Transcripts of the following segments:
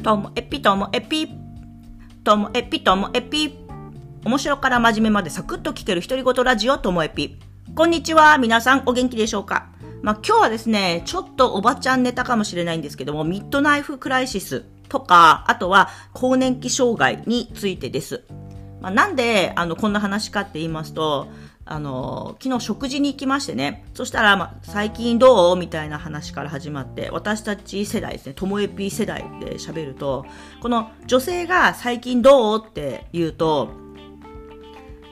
ともエピともエピともエピともエピ。面白から真面目までサクッと聞ける独り言ラジオともエピ。こんにちは皆さんお元気でしょうか？まあ、今日はですねちょっとおばちゃんネタかもしれないんですけどもミッドナイフクライシスとかあとは更年期障害についてです。まあ、なんであのこんな話かって言いますとあの昨日食事に行きましてね。そしたら、ま、最近どう？みたいな話から始まって私たち世代ですね。ともえぴ世代で喋るとこの女性が最近どう？って言うと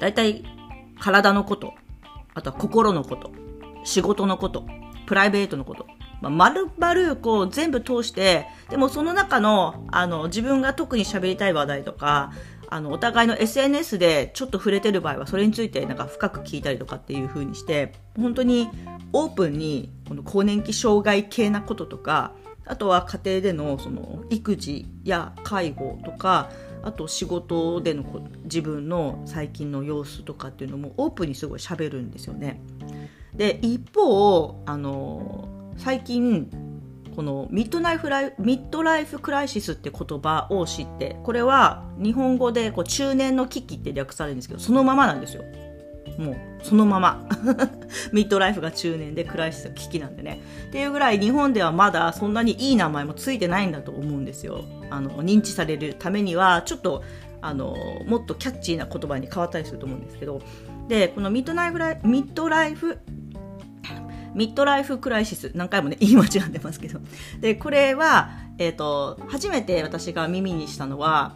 大体体のことあとは心のこと仕事のことプライベートのことまあ、丸々こう全部通してでもその中のあの自分が特に喋りたい話題とかあのお互いの SNS でちょっと触れてる場合はそれについてなんか深く聞いたりとかっていう風にして本当にオープンにこの更年期障害系なこととかあとは家庭でのその育児や介護とかあと仕事での自分の最近の様子とかっていうのもオープンにすごい喋るんですよね。で一方あの最近このミッドナイフライ midlife crisis って言葉を知ってこれは日本語でこう中年の危機って略されるんですけどそのままなんですよ。もうそのまま。midlife が中年で crisis が危機なんでね。っていうぐらい日本ではまだそんなにいい名前もついてないんだと思うんですよ。あの認知されるためにはちょっとあのもっとキャッチーな言葉に変わったりすると思うんですけど。でこのミッドナイフライ midlife midlife crisis 何回もね言い間違ってますけど。でこれは、えーと、初めて私が耳にしたのは、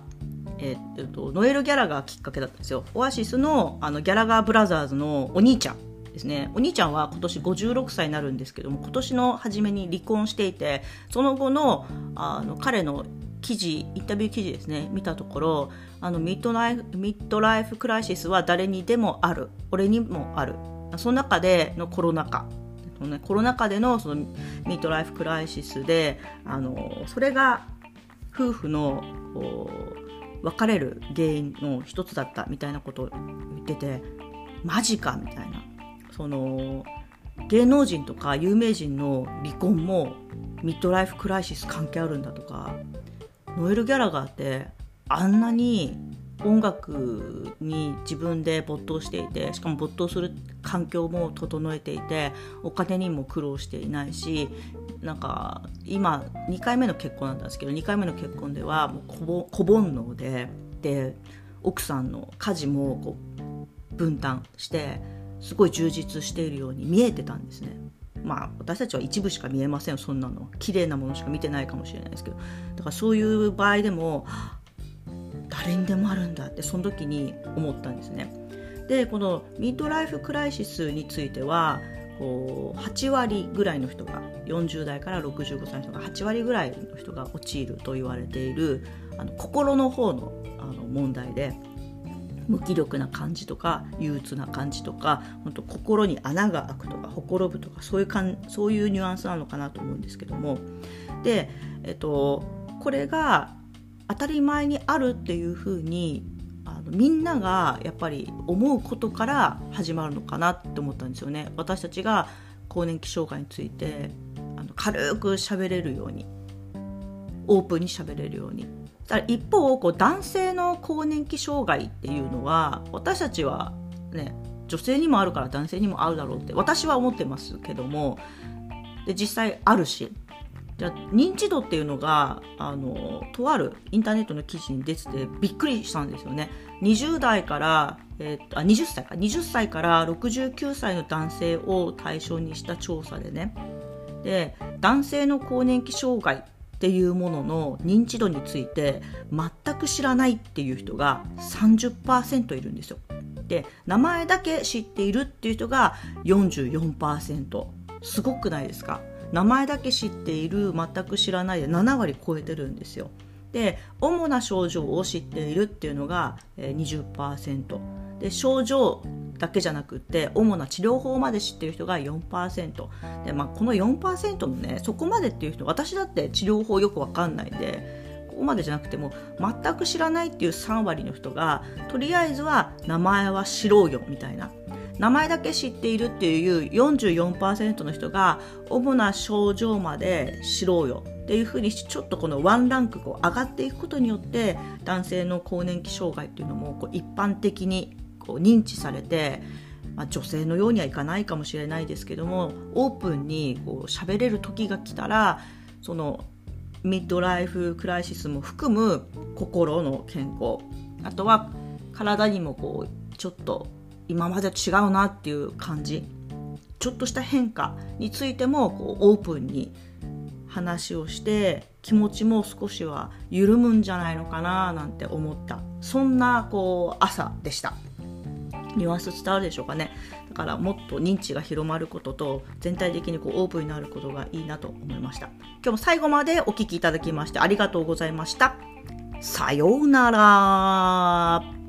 えーと、ノエル・ギャラガーきっかけだったんですよ。オアシスのあのギャラガーブラザーズのお兄ちゃんですね。お兄ちゃんは今年56歳になるんですけども今年の初めに離婚していてその後のあの彼の記事インタビュー記事ですね見たところあの midlife midlife crisis は誰にでもある。俺にもある。その中でのコロナ禍。その、ね、コロナ禍でのその midlife crisis であのそれが夫婦の別れる原因の一つだったみたいなことを言っててマジかみたいな。その芸能人とか有名人の離婚もミッドライフクライシス関係あるんだとかノエル・ギャラガーってあんなに音楽に自分で没頭していてしかも没頭する環境も整えていてお金にも苦労していないしなんか今2回目の結婚なんですけど2回目の結婚ではもう小煩悩でで奥さんの家事もこう分担してすごい充実しているように見えてたんですね。まあ私たちは一部しか見えませんそんなの綺麗なものしか見てないかもしれないですけどだからそういう場合でも誰にでもあるんだってその時に思ったんですね。でこのミッドライフクライシスについてはこう8割ぐらいの人が40代から65歳の人が8割ぐらいの人が陥ると言われているあの心の方のあの問題で無気力な感じとか憂鬱な感じとか本当心に穴が開くとかほころぶとかそういうかんそういうニュアンスなのかなと思うんですけどもで、えっと、これが当たり前にあるっていうふうにあのみんながやっぱり思うことから始まるのかなって思ったんですよね。私たちが更年期障害についてあの軽く喋れるようにオープンに喋れるようにだ一方こう男性の更年期障害っていうのは私たちはね女性にもあるから男性にもあるだろうって私は思ってますけどもで実際あるしじゃ認知度っていうのがあのとあるインターネットの記事に出ててびっくりしたんですよね。20代から、えー、あ20歳か20歳から69歳の男性を対象にした調査でねで男性の更年期障害っていうものの認知度について全く知らないっていう人が30%いるんですよ。で名前だけ知っているっていう人が44%すごくないですか？名前だけ知っている全く知らないで7割超えてるんですよ。で主な症状を知っているっていうのが20%で症状だけじゃなくて主な治療法まで知っている人が4%で、まあ、この4%のねそこまでっていう人私だって治療法よくわかんないんでここまでじゃなくても全く知らないっていう3割の人がとりあえずは名前は知ろうよみたいな。名前だけ知っているっていう44%の人が主な症状まで知ろうよっていうふうにちょっとこのワンランクこう上がっていくことによって男性の更年期障害っていうのもこう一般的にこう認知されて、まあ、女性のようにはいかないかもしれないですけどもオープンにこう喋れる時が来たらそのミッドライフクライシスも含む心の健康あとは体にもこうちょっと今までと違うなっていう感じ。ちょっとした変化についてもこうオープンに話をして気持ちも少しは緩むんじゃないのかななんて思った。そんなこう朝でした。ニュアンス伝わるでしょうかね。だからもっと認知が広まることと全体的にこうオープンになることがいいなと思いました。今日も最後までお聴きいただきましてありがとうございました。さようなら。